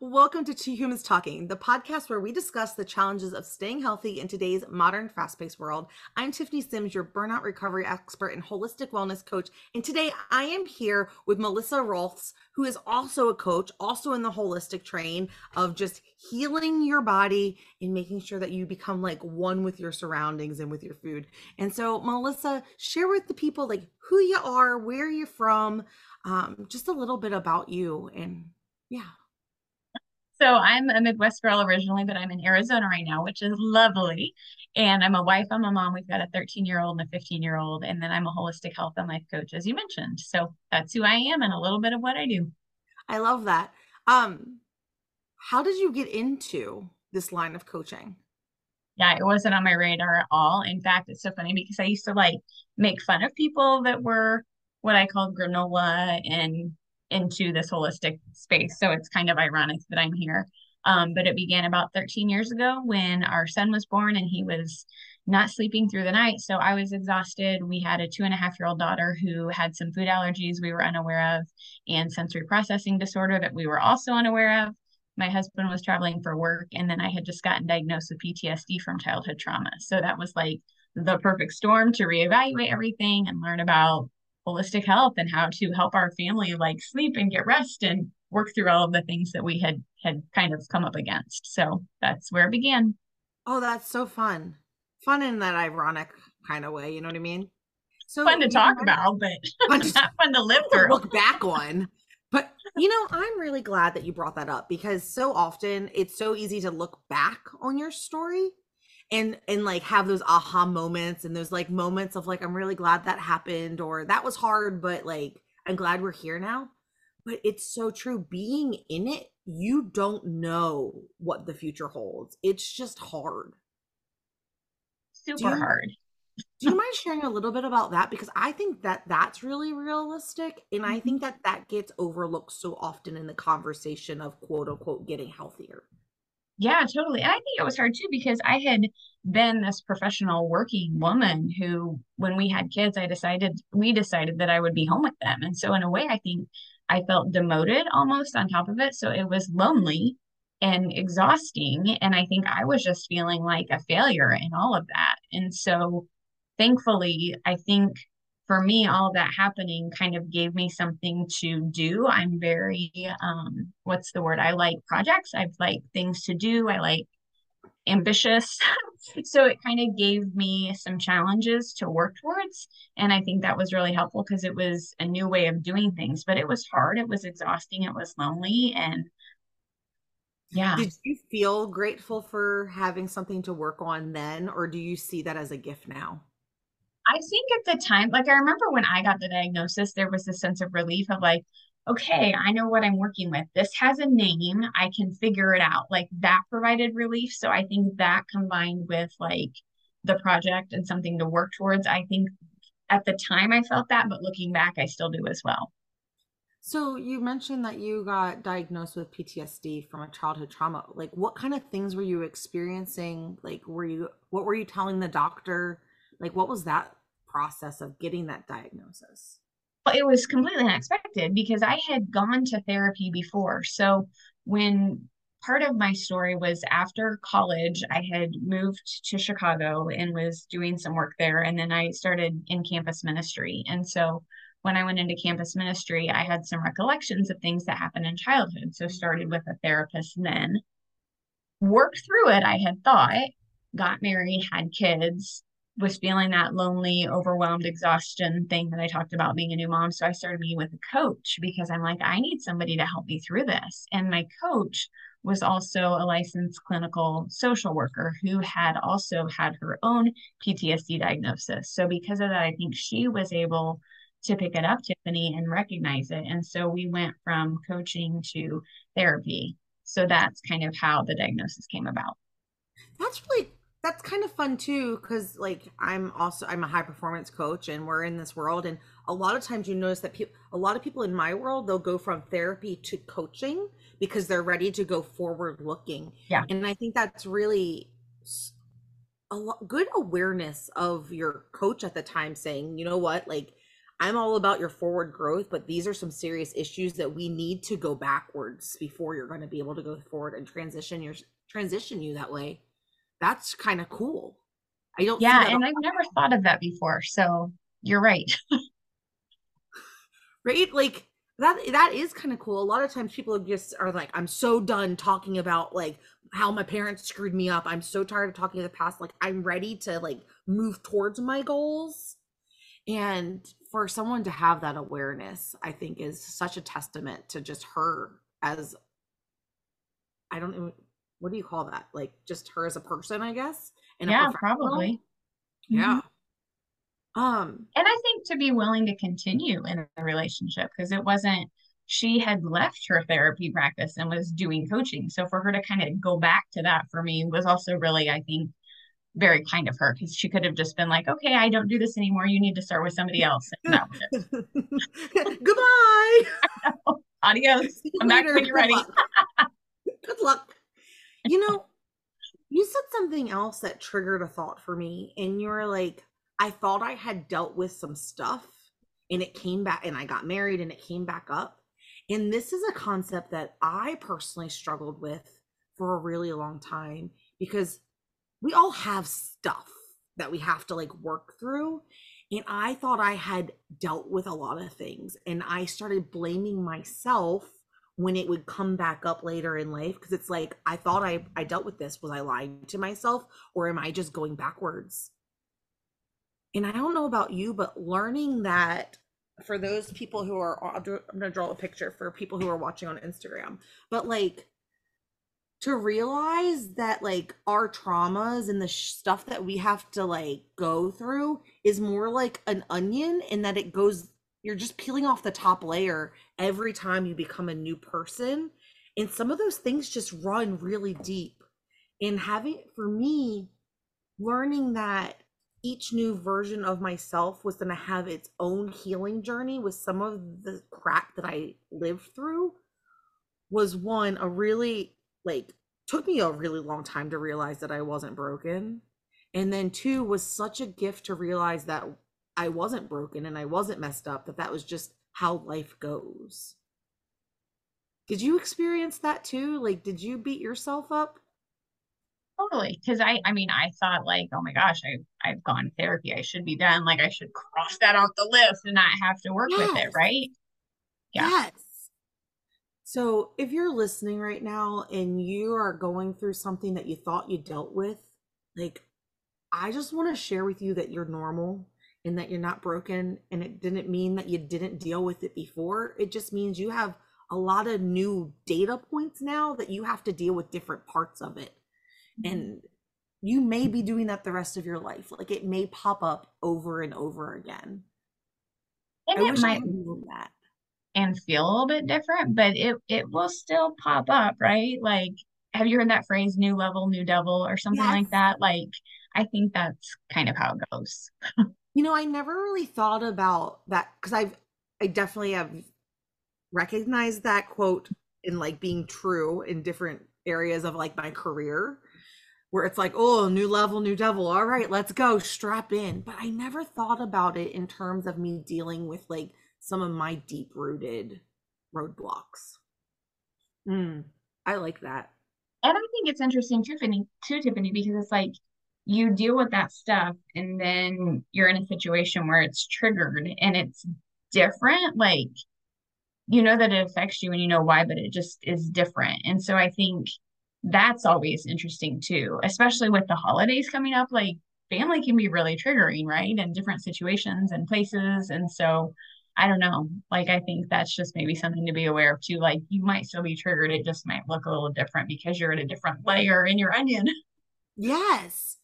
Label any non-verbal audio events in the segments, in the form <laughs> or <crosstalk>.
Welcome to Two Humans Talking, the podcast where we discuss the challenges of staying healthy in today's modern, fast paced world. I'm Tiffany Sims, your burnout recovery expert and holistic wellness coach. And today I am here with Melissa Rohlfs, who is also a coach, also in the holistic train of just healing your body and making sure that you become like one with your surroundings and with your food. And so, Melissa, share with the people like who you are, where you're from, um, just a little bit about you. And yeah. So I'm a Midwest girl originally, but I'm in Arizona right now, which is lovely. And I'm a wife, I'm a mom. We've got a 13 year old and a 15 year old. And then I'm a holistic health and life coach, as you mentioned. So that's who I am and a little bit of what I do. I love that. Um, how did you get into this line of coaching? Yeah, it wasn't on my radar at all. In fact, it's so funny because I used to like make fun of people that were what I called granola and into this holistic space. So it's kind of ironic that I'm here. Um, but it began about 13 years ago when our son was born and he was not sleeping through the night. So I was exhausted. We had a two and a half year old daughter who had some food allergies we were unaware of and sensory processing disorder that we were also unaware of. My husband was traveling for work, and then I had just gotten diagnosed with PTSD from childhood trauma. So that was like the perfect storm to reevaluate everything and learn about holistic health and how to help our family like sleep and get rest and work through all of the things that we had had kind of come up against. So that's where it began. Oh, that's so fun. Fun in that ironic kind of way, you know what I mean? So fun to talk about, but <laughs> fun to, <laughs> not fun to live through. Look back on. But you know, I'm really glad that you brought that up because so often it's so easy to look back on your story and and like have those aha moments and those like moments of like i'm really glad that happened or that was hard but like i'm glad we're here now. But it's so true being in it you don't know what the future holds. It's just hard. Super you, hard. do you <laughs> mind sharing a little bit about that? Because i think that that's really realistic and i think mm-hmm. that that gets overlooked so often in the conversation of quote unquote getting healthier yeah, totally. And I think it was hard too because I had been this professional working woman who, when we had kids, I decided, we decided that I would be home with them. And so, in a way, I think I felt demoted almost on top of it. So it was lonely and exhausting. And I think I was just feeling like a failure in all of that. And so, thankfully, I think for me, all that happening kind of gave me something to do. I'm very, um, what's the word? I like projects. I like things to do. I like ambitious. <laughs> so it kind of gave me some challenges to work towards. And I think that was really helpful because it was a new way of doing things, but it was hard. It was exhausting. It was lonely. And yeah. Did you feel grateful for having something to work on then, or do you see that as a gift now? I think at the time, like I remember when I got the diagnosis, there was a sense of relief of like, okay, I know what I'm working with. This has a name. I can figure it out. Like that provided relief. So I think that combined with like the project and something to work towards, I think at the time I felt that, but looking back, I still do as well. So you mentioned that you got diagnosed with PTSD from a childhood trauma. Like what kind of things were you experiencing? Like were you what were you telling the doctor? Like, what was that process of getting that diagnosis? Well, it was completely unexpected because I had gone to therapy before. So, when part of my story was after college, I had moved to Chicago and was doing some work there. And then I started in campus ministry. And so, when I went into campus ministry, I had some recollections of things that happened in childhood. So, started with a therapist then, worked through it, I had thought, got married, had kids, was feeling that lonely, overwhelmed exhaustion thing that I talked about being a new mom. So I started meeting with a coach because I'm like, I need somebody to help me through this. And my coach was also a licensed clinical social worker who had also had her own PTSD diagnosis. So because of that, I think she was able to pick it up, Tiffany, and recognize it. And so we went from coaching to therapy. So that's kind of how the diagnosis came about. That's really that's kind of fun too because like i'm also i'm a high performance coach and we're in this world and a lot of times you notice that people a lot of people in my world they'll go from therapy to coaching because they're ready to go forward looking. Yeah. And i think that's really a lot, good awareness of your coach at the time saying you know what? Like I'm all about your forward growth, but these are some serious issues that we need to go backwards before you're going to be able to go forward and transition your transition you that way. That's kind of cool. I don't Yeah, and I've never thought of that before. So you're right. <laughs> right? Like that that is kind of cool. A lot of times people just are like, I'm so done talking about like how my parents screwed me up. I'm so tired of talking to the past. Like I'm ready to like move towards my goals. And for someone to have that awareness, I think is such a testament to just her as I don't know what do you call that? Like just her as a person, I guess. And yeah, probably. Yeah. Mm-hmm. Um, and I think to be willing to continue in a relationship because it wasn't she had left her therapy practice and was doing coaching. So for her to kind of go back to that for me was also really, I think, very kind of her because she could have just been like, okay, I don't do this anymore. You need to start with somebody else. <laughs> Goodbye. <laughs> Adios. Come back when you're ready. Good luck. <laughs> You know, you said something else that triggered a thought for me, and you were like, I thought I had dealt with some stuff and it came back, and I got married and it came back up. And this is a concept that I personally struggled with for a really long time because we all have stuff that we have to like work through. And I thought I had dealt with a lot of things. And I started blaming myself when it would come back up later in life because it's like I thought I I dealt with this was I lying to myself or am I just going backwards? And I don't know about you but learning that for those people who are I'm going to draw a picture for people who are watching on Instagram but like to realize that like our traumas and the sh- stuff that we have to like go through is more like an onion and that it goes you're just peeling off the top layer every time you become a new person. And some of those things just run really deep. And having for me learning that each new version of myself was going to have its own healing journey with some of the crap that i lived through was one a really like took me a really long time to realize that i wasn't broken. And then two was such a gift to realize that I wasn't broken and I wasn't messed up, that that was just how life goes. Did you experience that too? Like, did you beat yourself up? Totally. Cause I, I mean, I thought like, oh my gosh, I, I've gone therapy. I should be done. Like I should cross that off the list and not have to work yes. with it. Right. Yeah. Yes. So if you're listening right now and you are going through something that you thought you dealt with, like, I just want to share with you that you're normal and that you're not broken and it didn't mean that you didn't deal with it before. It just means you have a lot of new data points now that you have to deal with different parts of it. Mm-hmm. and you may be doing that the rest of your life. Like it may pop up over and over again. And I it might that. and feel a little bit different but it it will still pop up right? Like have you heard that phrase new level new devil or something yes. like that? Like i think that's kind of how it goes <laughs> You know, I never really thought about that because I've I definitely have recognized that quote in like being true in different areas of like my career where it's like, oh, new level, new devil. All right, let's go, strap in. But I never thought about it in terms of me dealing with like some of my deep rooted roadblocks. Mm, I like that. And I think it's interesting too, Tiffany, too, Tiffany, because it's like you deal with that stuff and then you're in a situation where it's triggered and it's different like you know that it affects you and you know why but it just is different. And so i think that's always interesting too especially with the holidays coming up like family can be really triggering right in different situations and places. And so i don't know like i think that's just maybe something to be aware of too like you might still be triggered. It just might look a little different because you're at a different layer in your onion. Yes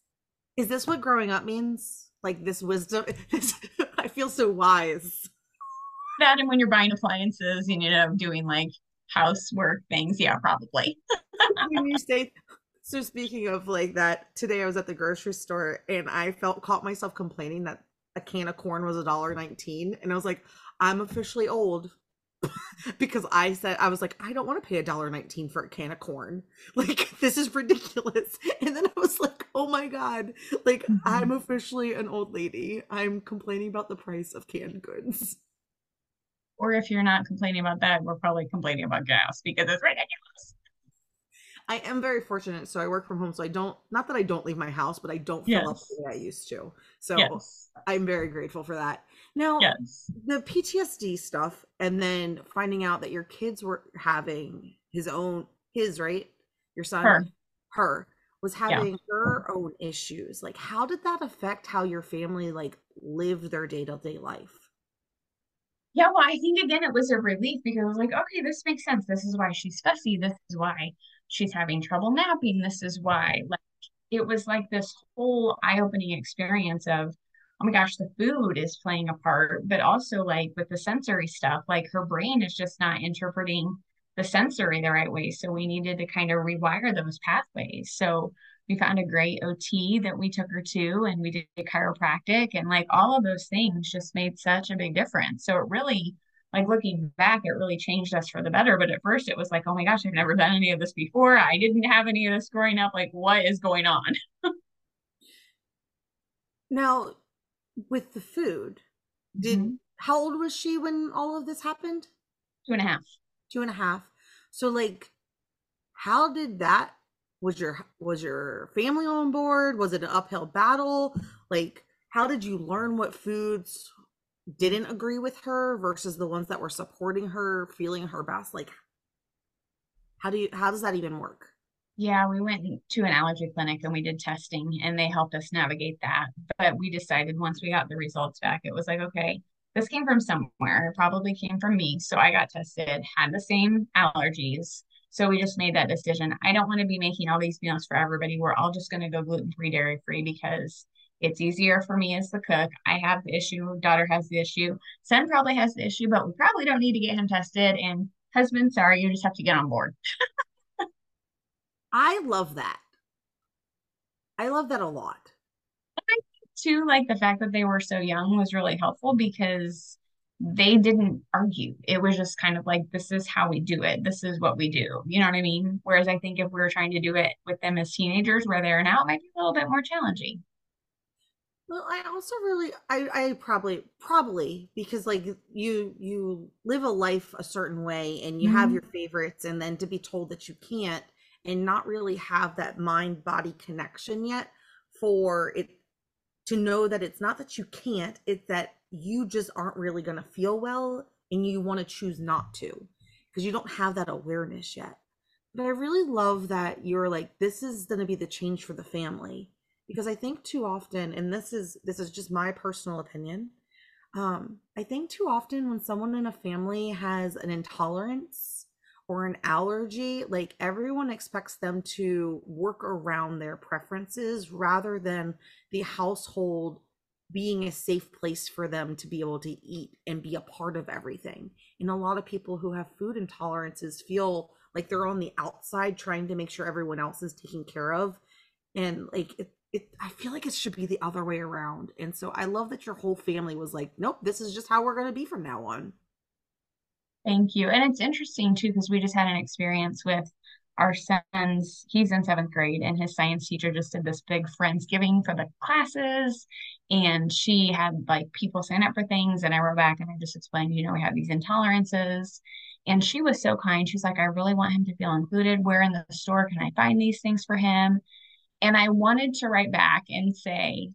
is this what growing up means? Like this wisdom? <laughs> This, I feel so wise. That and when you're buying appliances, and you know, doing like housework things, yeah, probably. <laughs> when you say so speaking of like that, today I was at the grocery store and I felt caught myself complaining that a can of corn was a dollar nineteen. And I was like, I'm officially old. Because I said I was like, I don't want to pay a dollar nineteen for a can of corn. <laughs> Like this is ridiculous. <laughs> And then I was like, oh my god, like mm-hmm. I'm officially an old lady. I'm complaining about the price of canned goods. Or if you're not complaining about that, we're probably complaining about gas because it's ridiculous. I am very fortunate. So I work from home. So I don't, not that I don't leave my house, but I don't fill yes. up the way I used to. So yes. I'm very grateful for that. Now, yes. the PTSD stuff, and then finding out that your kids were having his own, his, right? Your son, her, her was having yeah. her own issues. Like, how did that affect how your family, like, lived their day to day life? Yeah, well, I think again, it was a relief because I was like, okay, this makes sense. This is why she's fussy. This is why she's having trouble napping. This is why. Like, it was like this whole eye opening experience of, oh my gosh, the food is playing a part, but also like with the sensory stuff, like her brain is just not interpreting the sensory the right way. So we needed to kind of rewire those pathways. So we found a great OT that we took her to and we did chiropractic and like all of those things just made such a big difference. So it really like looking back, it really changed us for the better. But at first it was like, oh my gosh, I've never done any of this before. I didn't have any of this growing up. Like, what is going on? <laughs> now, with the food, did mm-hmm. how old was she when all of this happened? Two and a half. Two and a half. So like how did that was your was your family on board? Was it an uphill battle? Like how did you learn what foods didn't agree with her versus the ones that were supporting her, feeling her best? Like how do you how does that even work? Yeah, we went to an allergy clinic and we did testing and they helped us navigate that. But we decided once we got the results back, it was like, okay, this came from somewhere. It probably came from me. So I got tested, had the same allergies. So we just made that decision. I don't want to be making all these meals for everybody. We're all just going to go gluten free, dairy free because it's easier for me as the cook. I have the issue. Daughter has the issue. Son probably has the issue, but we probably don't need to get him tested. And husband, sorry, you just have to get on board. <laughs> I love that. I love that a lot. I too, like the fact that they were so young was really helpful because they didn't argue. It was just kind of like, this is how we do it. This is what we do. You know what I mean? Whereas I think if we were trying to do it with them as teenagers where they're now, it might be a little bit more challenging. Well, I also really, I, I probably, probably because like you, you live a life a certain way and you mm-hmm. have your favorites, and then to be told that you can't and not really have that mind body connection yet for it to know that it's not that you can't, it's that you just aren't really going to feel well and you want to choose not to because you don't have that awareness yet. But I really love that you're like, this is going to be the change for the family because I think too often, and this is this is just my personal opinion. Um, I think too often when someone in a family has an intolerance or an allergy, like everyone expects them to work around their preferences rather than the household being a safe place for them to be able to eat and be a part of everything. And a lot of people who have food intolerances feel like they're on the outside trying to make sure everyone else is taken care of. And like it, it I feel like it should be the other way around. And so I love that your whole family was like, nope, this is just how we're going to be from now on. Thank you. And it's interesting too, because we just had an experience with our son's he's in seventh grade and his science teacher just did this big friendsgiving for the classes and she had like people sign up for things and i wrote back and i just explained you know we have these intolerances. And she was so kind. She's like i really want him to feel included. Where in the store can i find these things for him? And i wanted to write back and say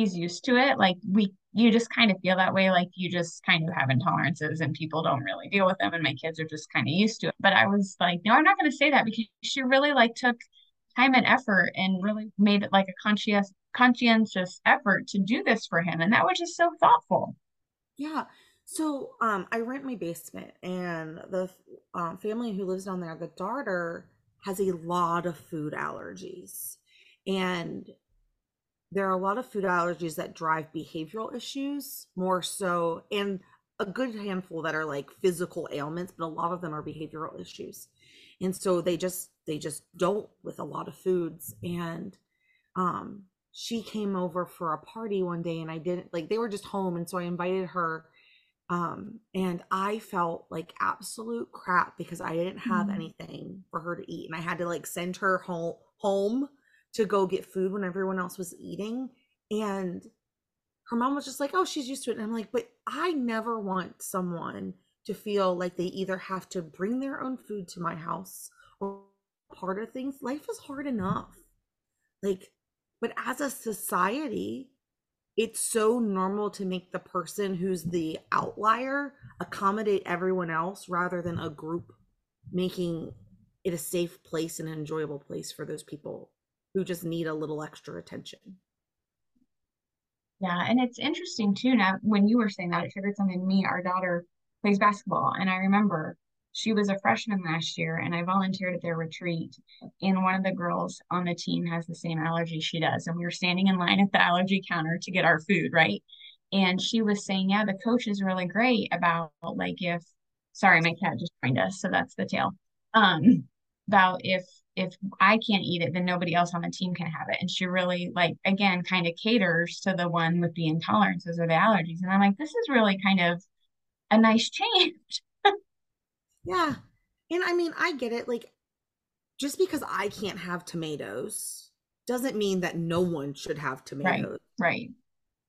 he's used to it like we you just kind of feel that way like you just kind of have intolerances and people don't really deal with them and my kids are just kind of used to it. But i was like no i'm not going to say that because she really like took time and effort and really made it like a conscientious conscientious effort to do this for him and that was just so thoughtful. Yeah. So um i rent my basement and the um, family who lives down there the daughter has a lot of food allergies. And there are a lot of food allergies that drive behavioral issues more so and a good handful that are like physical ailments but a lot of them are behavioral issues and so they just they just don't with a lot of foods and um she came over for a party one day and i didn't like they were just home and so i invited her Um, and I felt like absolute crap because I didn't have Mhm. anything for her to eat. And I had to like send her home home to go get food when everyone else was eating. And her mom was just like, oh, she's used to it. And I'm like, but I never want someone to feel like they either have to bring their own food to my house or part of things. Life is hard enough. Like, but as a society, it's so normal to make the person who's the outlier accommodate everyone else rather than a group making it a safe place and an enjoyable place for those people who just need a little extra attention. Yeah, and it's interesting too. Now, when you were saying that, it triggered something in me. Our daughter plays basketball, and I remember she was a freshman last year, and I volunteered at their retreat. And one of the girls on the team has the same allergy she does, and we were standing in line at the allergy counter to get our food, right? And she was saying, "Yeah, the coach is really great about like if." Sorry, my cat just joined us, so that's the tail. Um, about if if I can't eat it, then nobody else on the team can have it. And she really like again kind of caters to the one with the intolerances or the allergies. And I'm like, this is really kind of a nice change. <laughs> Yeah. And I mean, I get it. Like, just because I can't have tomatoes doesn't mean that no one should have tomatoes. Right.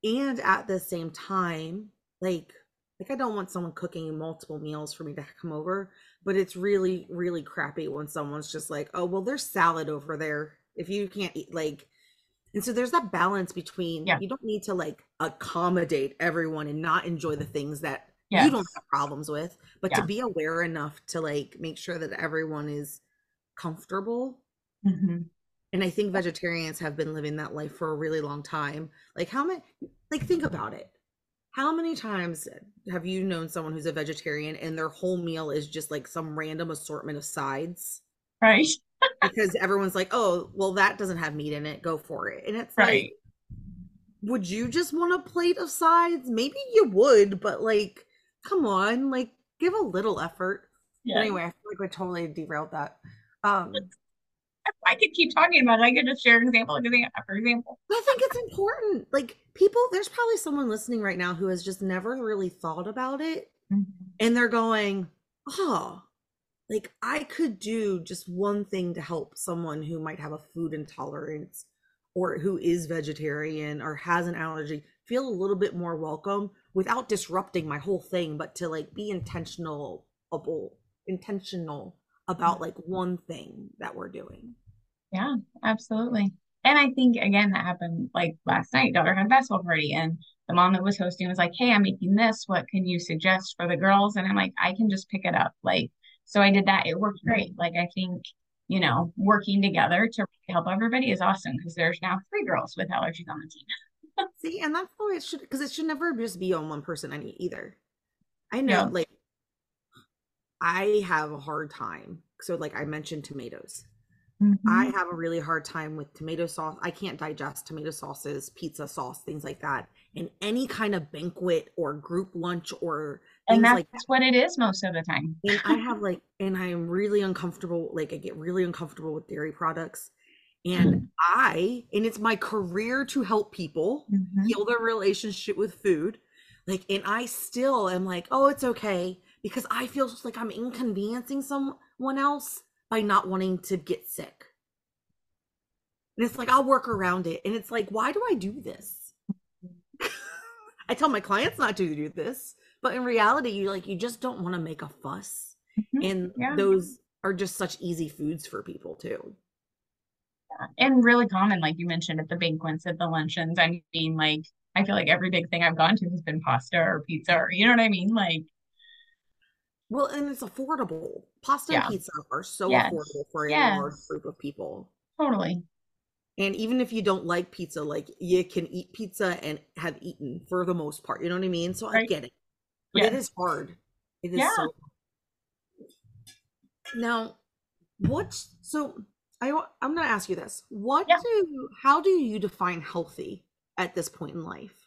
And at the same time, like, like I don't want someone cooking multiple meals for me to come over, but it's really, really crappy when someone's just like, oh, well, there's salad over there. If you can't eat, like, and so there's that balance between Yeah. you don't need to like accommodate everyone and not enjoy the things that you don't have problems with, but to be aware enough to like make sure that everyone is comfortable. Mhm. And I think vegetarians have been living that life for a really long time. Like how many like think about it. How many times have you known someone who's a vegetarian and their whole meal is just like some random assortment of sides? Right. <laughs> Because everyone's like, "Oh, well that doesn't have meat in it. Go for it." And it's Right. like would you just want a plate of sides? Maybe you would, but like come on, like give a little effort. Yeah. Anyway, I feel like we totally derailed that. Um <laughs> I could keep talking about it. I could just share an example for example. I think it's important. Like people, there's probably someone listening right now who has just never really thought about it mm-hmm. and they're going, oh, like I could do just one thing to help someone who might have a food intolerance or who is vegetarian or has an allergy feel a little bit more welcome without disrupting my whole thing, but to like be intentional, intentional about mm. like one thing that we're doing. Yeah, absolutely. And I think again that happened like last night. Daughter had a basketball party, and the mom that was hosting was like, "Hey, I'm making this. What can you suggest for the girls?" And I'm like, "I can just pick it up." Like, so I did that. It worked great. Mm. Like, I think you know, working together to help everybody is awesome because there's now three girls with allergies on the team. See, and that's the way it should, because it should never just be on one person any either. I know, Yeah. like, I have a hard time. So, like I mentioned, tomatoes. I have a really hard time with tomato sauce. I can't digest tomato sauces, pizza sauce, things like that. In any kind of banquet or group lunch or and that's like what it is most of the time. and I <laughs> have like, and I am really uncomfortable. Like, I get really uncomfortable with dairy products. And I, and it's my career to help people Mhm. heal their relationship with food. Like, and I still am like, oh, it's okay because I feel just like I'm inconveniencing someone else by not wanting to get sick. And it's like, I'll work around it. And it's like, why do I do this? <laughs> I tell my clients not to do this, but in reality, you like, you just don't want to make a fuss. Mhm. And Yeah. those are just such easy foods for people too. and really common, like you mentioned at the banquets, at the luncheons. I mean, like I feel like every big thing I've gone to has been pasta or pizza, or you know what I mean? Like, Well, and it's affordable. Pasta Yeah. and pizza are so Yes. affordable for a Yes. large group of people. totally. And even if you don't like pizza, like you can eat pizza and have eaten for the most part. You know what I mean? So I get it. But Yes. is hard. It is Yeah. so now what so I I'm gonna ask you this. What Yeah. do how do you define healthy at this point in life?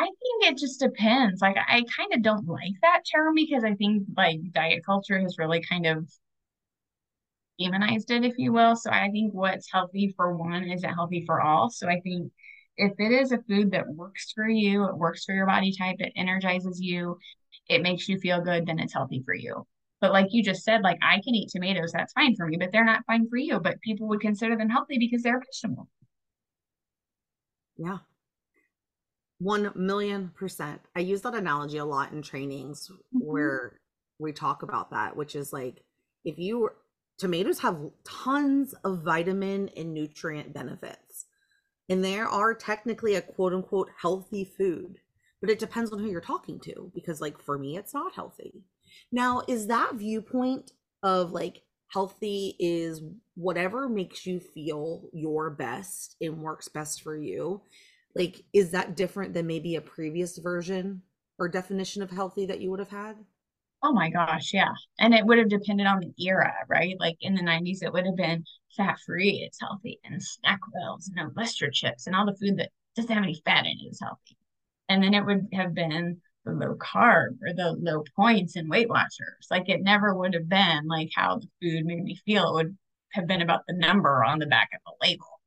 I think it just depends. Like, I kind of don't like that term because I think like diet culture has really kind of demonized it, if you will. So I think what's healthy for one isn't healthy for all. So I think if it is a food that works for you, it works for your body type, it energizes you, it makes you feel good, then it's healthy for you. But like you just said, like I can eat tomatoes, that's fine for me, but they're not fine for you. But people would consider them healthy because they're vegetable. Yeah. One million percent. I use that analogy a lot in trainings mm-hmm. where we talk about that, which is like if you tomatoes have tons of vitamin and nutrient benefits. And they are technically a quote unquote healthy food, but it depends on who you're talking to because, like, for me, it's not healthy. Now, is that viewpoint of like healthy is whatever makes you feel your best and works best for you? Like, is that different than maybe a previous version or definition of healthy that you would have had? Oh my gosh, yeah. And it would have depended on the era, right? Like in the 90s, it would have been fat free, it's healthy, and SnackWell's and no mustard chips and all the food that doesn't have any fat in it is healthy. And then it would have been the low carb or the low points in Weight Watchers. Like it never would have been like how the food made me feel. It would have been about the number on the back of the label.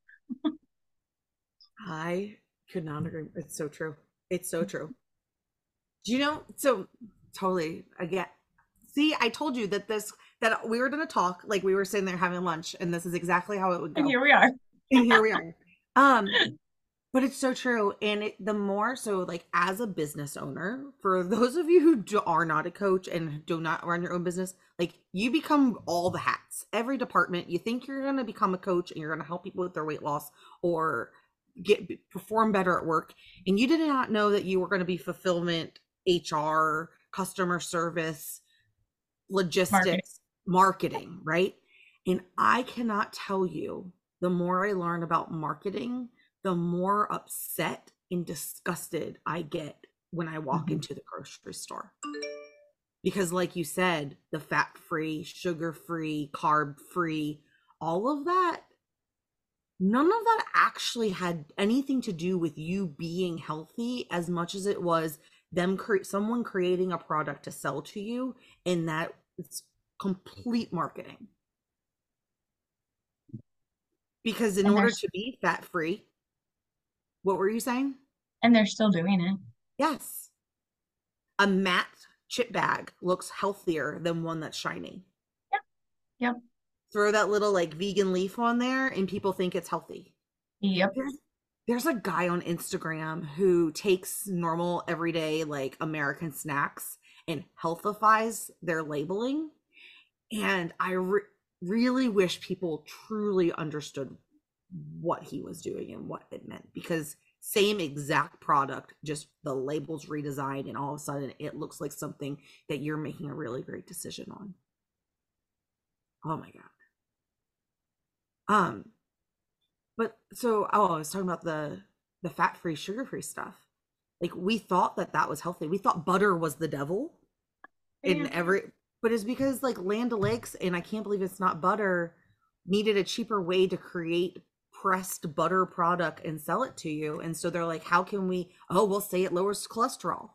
I could not agree. It's so true. It's so true. Do you know? So totally again see i told you that this that we were going to talk like we were sitting there having lunch and this is exactly how it would go and here we are and here we <laughs> are um but it's so true and it, the more so like as a business owner for those of you who do, are not a coach and do not run your own business like you become all the hats every department you think you're going to become a coach and you're going to help people with their weight loss or get perform better at work and you did not know that you were going to be fulfillment hr customer service, logistics, marketing. marketing, right? And I cannot tell you the more I learn about marketing, the more upset and disgusted I get when I walk mm-hmm. into the grocery store. Because, like you said, the fat free, sugar free, carb free, all of that, none of that actually had anything to do with you being healthy as much as it was them cre- someone creating a product to sell to you and that it's complete marketing. Because in and order to be fat free what were you saying? And they're still doing it. Yes. A matte chip bag looks healthier than one that's shiny. Yep. Yep throw that little like vegan leaf on there and people think it's healthy yep there's there's a guy on Instagram who takes normal everyday like American snacks and healthifies their labeling. And I re- really wish people truly understood what he was doing and what it meant because same exact product, just the labels redesigned, and all of a sudden it looks like something that you're making a really great decision on. Oh my god. Um, but so, oh, I was talking about the the fat free, sugar free stuff. Like we thought that that was healthy. We thought butter was the devil in every, but it's because like Land O'Lakes and I can't believe it's not butter needed a cheaper way to create pressed butter product and sell it to you. And so they're like, how can we? Oh, we'll say it lowers cholesterol.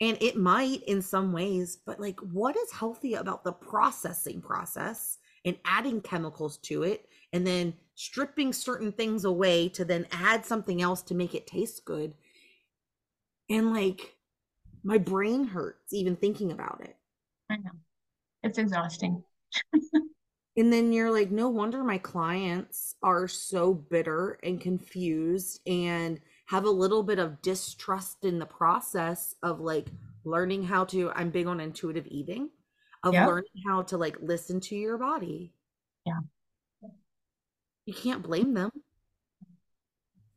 And it might in some ways, but like, what is healthy about the processing process and adding chemicals to it and then stripping certain things away to then add something else to make it taste good. And like my brain hurts even thinking about it. I know. It's exhausting. <laughs> and then you're like, no wonder my clients are so bitter and confused and have a little bit of distrust in the process of like learning how to I'm big on intuitive eating, of yep. learning how to like listen to your body. Yeah you can't blame them.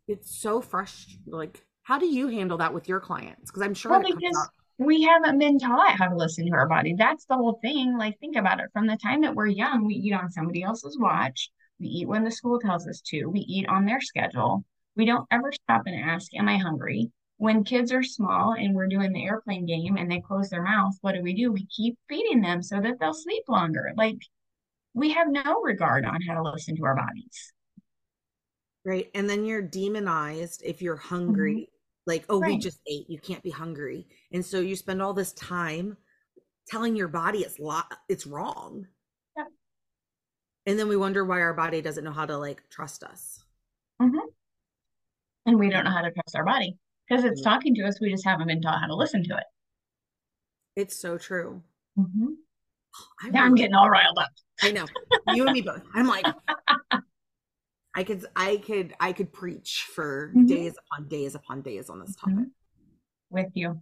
It's so frustrating. Like, how do you handle that with your clients? Because I'm sure well, because we haven't been taught how to listen to our body. That's the whole thing. Like, think about it. From the time that we're young, we eat on somebody else's watch. We eat when the school tells us to. We eat on their schedule. We don't ever stop and ask, Am I hungry? When kids are small and we're doing the airplane game and they close their mouth, what do we do? We keep feeding them so that they'll sleep longer. Like, we have no regard on how to listen to our bodies. Right. And then you're demonized if you're hungry. Mm-hmm. Like, oh, right. we just ate. You can't be hungry. And so you spend all this time telling your body it's lo- it's wrong. Yeah. And then we wonder why our body doesn't know how to like trust us. Mm-hmm. and we don't know how to trust our body because it's mm-hmm. talking to us. We just haven't been taught how to listen to it. It's so true. Mm-hmm. <gasps> Now I'm getting all riled up. I know you and me both. I'm like, <laughs> I could, I could, I could preach for mm-hmm. days upon days upon days on this topic. Mm-hmm. With you,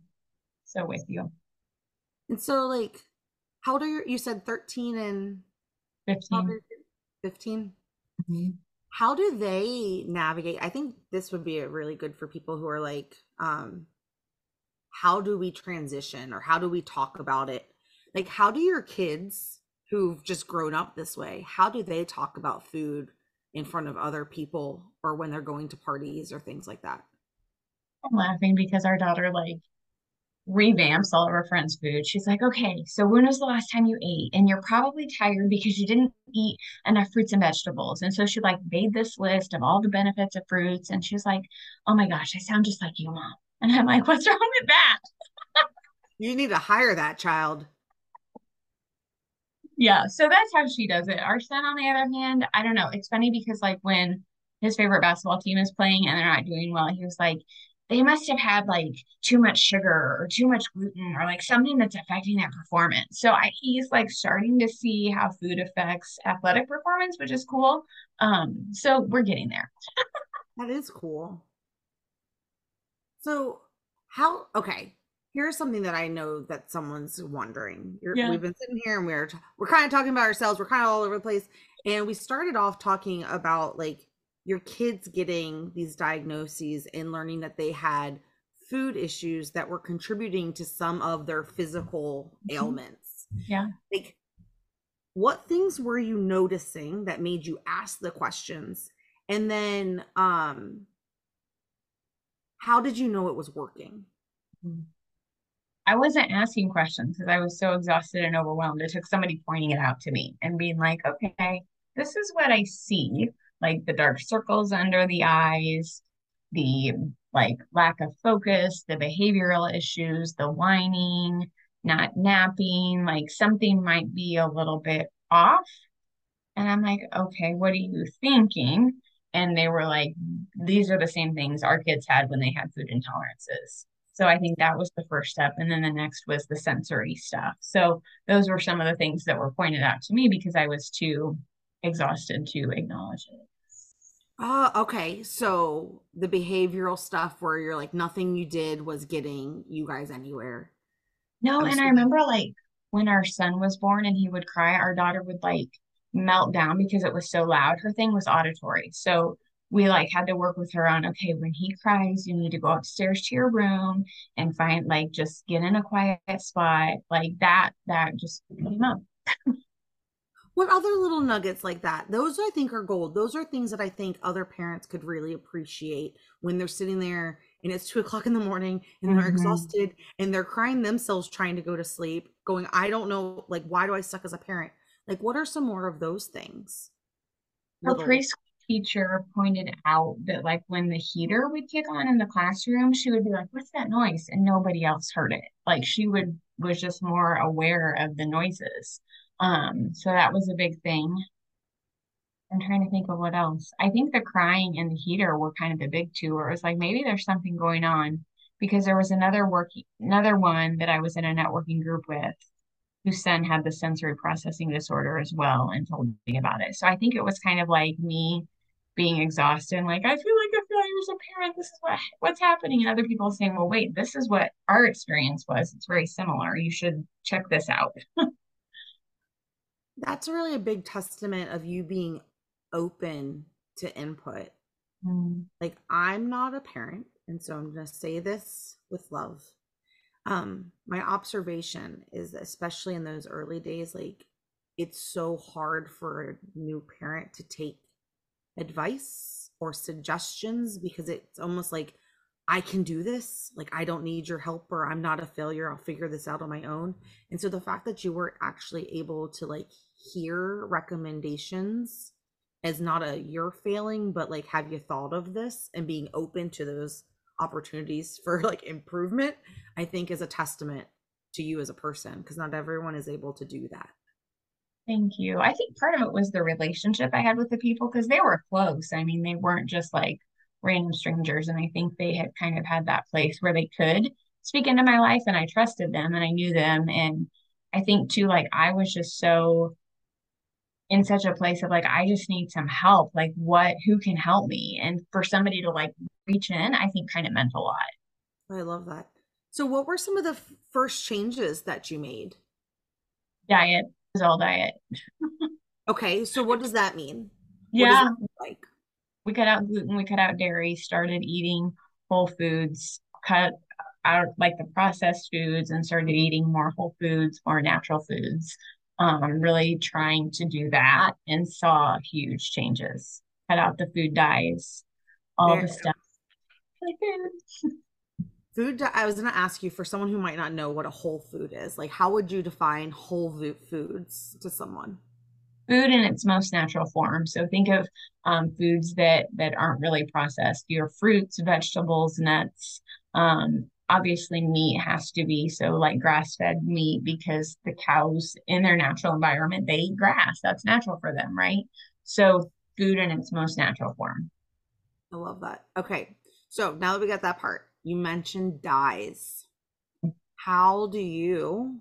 so with you. And so, like, how old are you? You said 13 and 15. 15. Mm-hmm. How do they navigate? I think this would be really good for people who are like, um, how do we transition or how do we talk about it? Like, how do your kids who've just grown up this way, how do they talk about food in front of other people or when they're going to parties or things like that? I'm laughing because our daughter like revamps all of her friends' food. She's like, okay, so when was the last time you ate? And you're probably tired because you didn't eat enough fruits and vegetables. And so she like made this list of all the benefits of fruits. And she's like, oh my gosh, I sound just like you, mom. <laughs> And I'm like, what's wrong with that? you need to hire that child. Yeah, so that's how she does it. Our son, on the other hand, I don't know. It's funny because like when his favorite basketball team is playing and they're not doing well, he was like, they must have had like too much sugar or too much gluten or like something that's affecting their performance. So I, he's like starting to see how food affects athletic performance, which is cool. Um, so we're getting there. that is cool. So how okay, here's something that I know that someone's wondering. Yeah. We've been sitting here and we're we're kind of talking about ourselves. We're kind of all over the place, and we started off talking about like your kids getting these diagnoses and learning that they had food issues that were contributing to some of their physical mm-hmm. ailments. Yeah. Like what things were you noticing that made you ask the questions? And then um how did you know it was working? Mm-hmm. I wasn't asking questions because I was so exhausted and overwhelmed. It took somebody pointing it out to me and being like, okay, this is what I see like the dark circles under the eyes, the like lack of focus, the behavioral issues, the whining, not napping, like something might be a little bit off. And I'm like, okay, what are you thinking? And they were like, these are the same things our kids had when they had food intolerances. So I think that was the first step. And then the next was the sensory stuff. So those were some of the things that were pointed out to me because I was too exhausted to acknowledge it. Oh, okay. So the behavioral stuff where you're like nothing you did was getting you guys anywhere. No, and I remember like when our son was born and he would cry, our daughter would like melt down because it was so loud. Her thing was auditory. So we like had to work with her on okay, when he cries, you need to go upstairs to your room and find like just get in a quiet spot. Like that that just came up. <laughs> what other little nuggets like that? Those i think are gold. Those are things that i think other parents could really appreciate when they're sitting there and it's two o'clock in the morning and they're mm-hmm. exhausted and they're crying themselves trying to go to sleep going i don't know like why do i suck as a parent? Like what are some more of those things? Her little... preschool teacher pointed out that like when the heater would kick on in the classroom she would be like what's that noise? And nobody else heard it. Like she would was just more aware of the noises um, so that was a big thing. I'm trying to think of what else. I think the crying and the heater were kind of the big two, where it was like maybe there's something going on because there was another working another one that I was in a networking group with whose son had the sensory processing disorder as well and told me about it. So I think it was kind of like me being exhausted and like I feel like a failure as a parent. This is what what's happening, and other people saying, "Well, wait, this is what our experience was. It's very similar. You should check this out." <laughs> That's really a big testament of you being open to input. Mm. Like I'm not a parent, and so I'm going to say this with love. Um my observation is especially in those early days like it's so hard for a new parent to take advice or suggestions because it's almost like I can do this. Like, I don't need your help or I'm not a failure. I'll figure this out on my own. And so the fact that you were actually able to like hear recommendations as not a you're failing, but like, have you thought of this and being open to those opportunities for <laughs> like improvement, I think is a testament to you as a person because not everyone is able to do that. Thank you. I think part of it was the relationship I had with the people because they were close. I mean, they weren't just like random strangers. And I think they had kind of had that place where they could speak into my life and I trusted them and I knew them. And I think too, like I was just so in such a place of like, I just need some help. Like, what, who can help me? And for somebody to like reach in, I think kind of meant a lot. I love that. So, what were some of the f- first changes that you made? Diet is all diet. <laughs> okay. So, what does that mean? Yeah. like? We cut out gluten, we cut out dairy, started eating whole foods, cut out like the processed foods, and started eating more whole foods, more natural foods um, really trying to do that and saw huge changes. Cut out the food dyes, all there. the stuff. <laughs> Food. I was going to ask you for someone who might not know what a whole food is. Like, how would you define whole foods to someone? Food in its most natural form. So think of um, foods that that aren't really processed. Your fruits, vegetables, nuts, um, obviously meat has to be. So like grass fed meat because the cows in their natural environment they eat grass. That's natural for them right? So food in its most natural form. I love that. Okay. So now that we got that part you mentioned dyes. How do you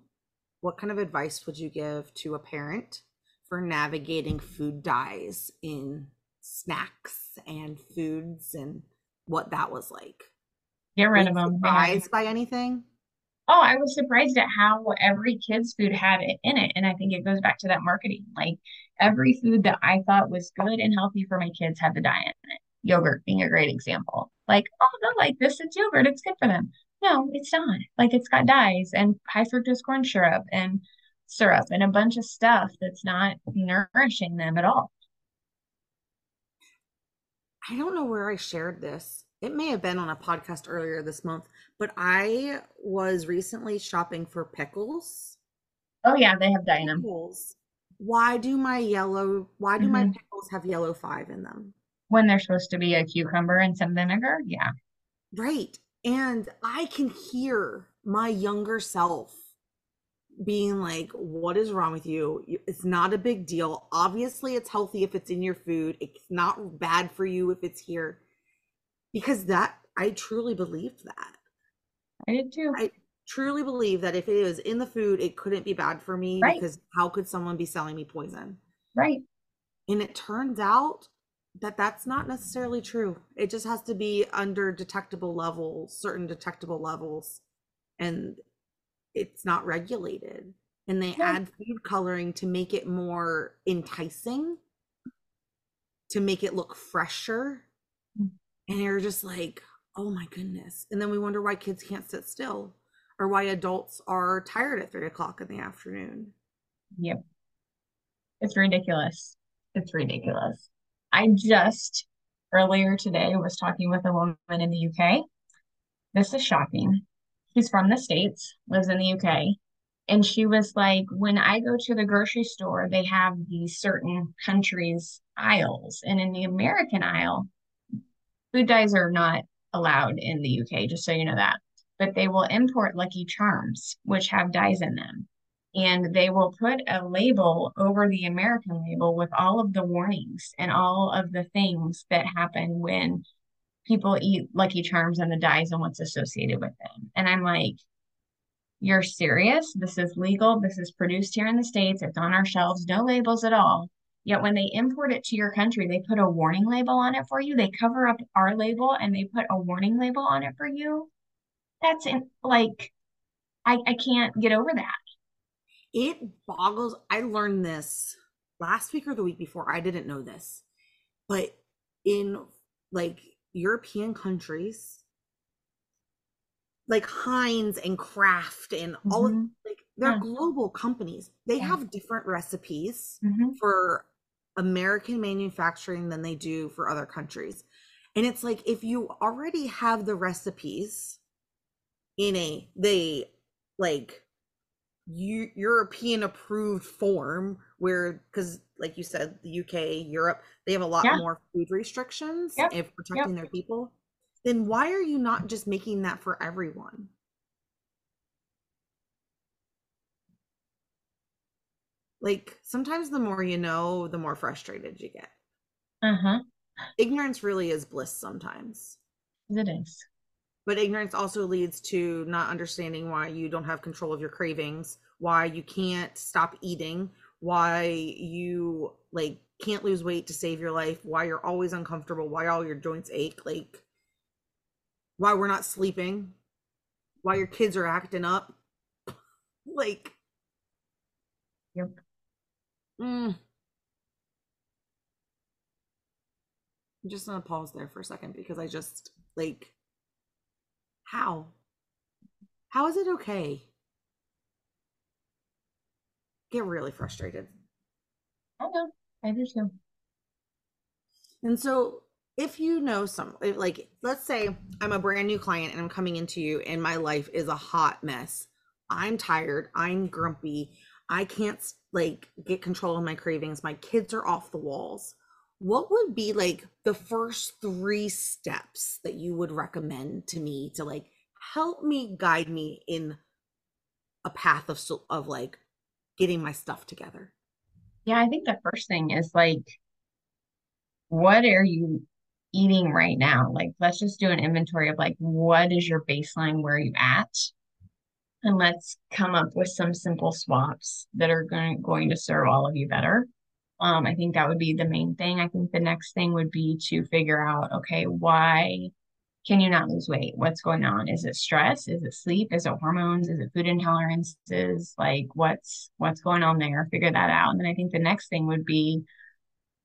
what kind of advice would you give to a parent for navigating food dyes in snacks and foods and what that was like Get rid of them. Um, surprised by anything? Oh, I was surprised at how every kid's food had it in it. And I think it goes back to that marketing. Like every food that I thought was good and healthy for my kids had the dye in it. Yogurt being a great example. Like, oh, they'll like this. It's yogurt. It's good for them. No, it's not. Like it's got dyes and high fructose corn syrup and syrup and a bunch of stuff that's not nourishing them at all. I don't know where I shared this it may have been on a podcast earlier this month, but I was recently shopping for pickles. Oh yeah, they have dynam. Pickles. Why do my yellow why do mm-hmm. my pickles have yellow 5 in them? When they're supposed to be a cucumber and some vinegar? Yeah. Right. And I can hear my younger self being like, What is wrong with you? It's not a big deal. Obviously, it's healthy if it's in your food, it's not bad for you if it's here because that I truly believed that. I did too. I truly believe that if it was in the food, it couldn't be bad for me right. because how could someone be selling me poison? Right. And it turns out that that's not necessarily true. It just has to be under detectable levels, certain detectable levels, and it's not regulated. And they yeah. add food coloring to make it more enticing, to make it look fresher. Mm. And you're just like oh my goodness. And then we wonder why kids can't sit still or why adults are tired at three o'clock in the afternoon. Yep. It's ridiculous. It's ridiculous. I just earlier today was talking with a woman in the uk this is shocking she's from the states lives in the uk and she was like when i go to the grocery store they have these certain countries aisles and in the american aisle Food dyes are not allowed in the UK, just so you know that. But they will import Lucky Charms, which have dyes in them. And they will put a label over the American label with all of the warnings and all of the things that happen when people eat Lucky Charms and the dyes and what's associated with them. And I'm like, you're serious? This is legal. This is produced here in the States. It's on our shelves, no labels at all. Yet when they import it to your country, they put a warning label on it for you. They cover up our label and they put a warning label on it for you. That's in, like, I, I can't get over that. It boggles. I learned this last week or the week before. I didn't know this, but in like European countries, like Heinz and Kraft and all mm-hmm. of like they're yeah. global companies. They yeah. have different recipes mm-hmm. for American manufacturing than they do for other countries. And it's like if you already have the recipes in a they like U- European approved form where because like you said the UK Europe they have a lot yeah. more food restrictions yep. if protecting yep. their people then why are you not just making that for everyone like sometimes the more you know the more frustrated you get uh-huh ignorance really is bliss sometimes. It is. But ignorance also leads to not understanding why you don't have control of your cravings, why you can't stop eating, why you like can't lose weight to save your life, why you're always uncomfortable, why all your joints ache, like why we're not sleeping, why your kids are acting up. <laughs> like Yep. Mm. I'm just gonna pause there for a second because I just like how? How is it okay? Get really frustrated. I know. I do too. And so if you know some like let's say I'm a brand new client and I'm coming into you and my life is a hot mess. I'm tired, I'm grumpy, I can't like get control of my cravings, my kids are off the walls what would be like the first three steps that you would recommend to me to like help me guide me in a path of of like getting my stuff together? Yeah i think the first thing is like what are you eating right now? Like let's just do an inventory of like what is your baseline where you at? And let's come up with some simple swaps that are going, going to serve all of you better um, I think that would be the main thing. I think the next thing would be to figure out, okay, why can you not lose weight? What's going on? Is it stress? Is it sleep? Is it hormones? Is it food intolerances? Like what's what's going on there? Figure that out. And then I think the next thing would be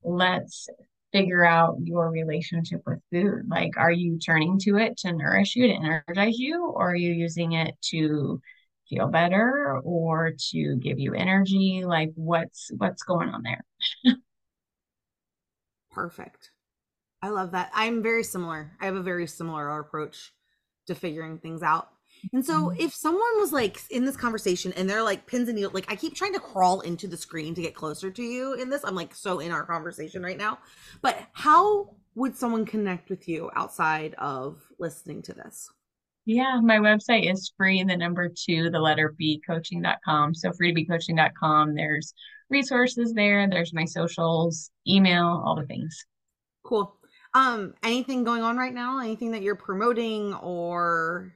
let's figure out your relationship with food. Like are you turning to it to nourish you, to energize you, or are you using it to feel better or to give you energy like what's what's going on there perfect i love that i'm very similar i have a very similar approach to figuring things out and so mm-hmm. if someone was like in this conversation and they're like pins and needles, like I keep trying to crawl into the screen to get closer to you in this. I'm like so in our conversation right now. But how would someone connect with you outside of listening to this? Yeah, my website is free, the number two, the letter B coaching.com. So free to be coaching.com. There's resources there, there's my socials, email, all the things. Cool. Um, anything going on right now? Anything that you're promoting or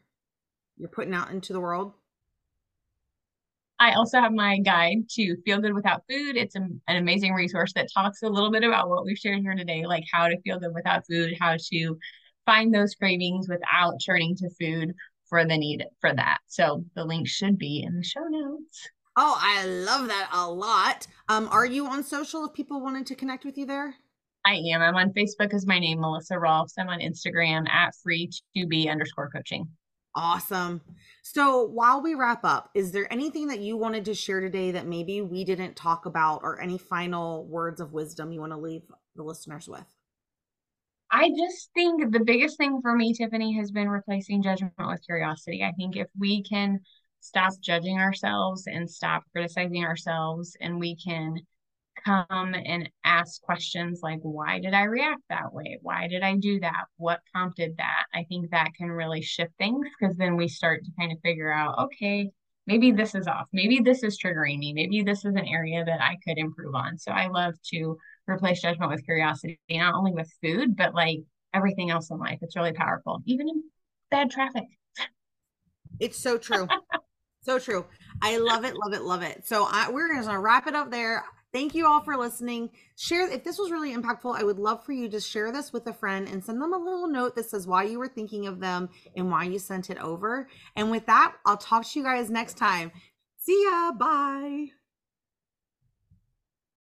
you're putting out into the world? I also have my guide to Feel Good Without Food. It's an amazing resource that talks a little bit about what we've shared here today, like how to feel good without food, how to find those cravings without turning to food for the need for that. So the link should be in the show notes. Oh, I love that a lot. Um, are you on social if people wanted to connect with you there? I am. I'm on Facebook as my name, Melissa Rohlfs. I'm on Instagram at free to be underscore coaching. Awesome. So while we wrap up, is there anything that you wanted to share today that maybe we didn't talk about or any final words of wisdom you want to leave the listeners with? I just think the biggest thing for me, Tiffany, has been replacing judgment with curiosity. I think if we can stop judging ourselves and stop criticizing ourselves, and we can come and ask questions like, why did I react that way? Why did I do that? What prompted that? I think that can really shift things because then we start to kind of figure out, okay, maybe this is off. Maybe this is triggering me. Maybe this is an area that I could improve on. So I love to replace judgment with curiosity, not only with food, but like everything else in life. It's really powerful, even in bad traffic. It's so true. <laughs> so true. I love it, love it, love it. So I, we're going to wrap it up there. Thank you all for listening. Share if this was really impactful. I would love for you to share this with a friend and send them a little note that says why you were thinking of them and why you sent it over. And with that, I'll talk to you guys next time. See ya. Bye.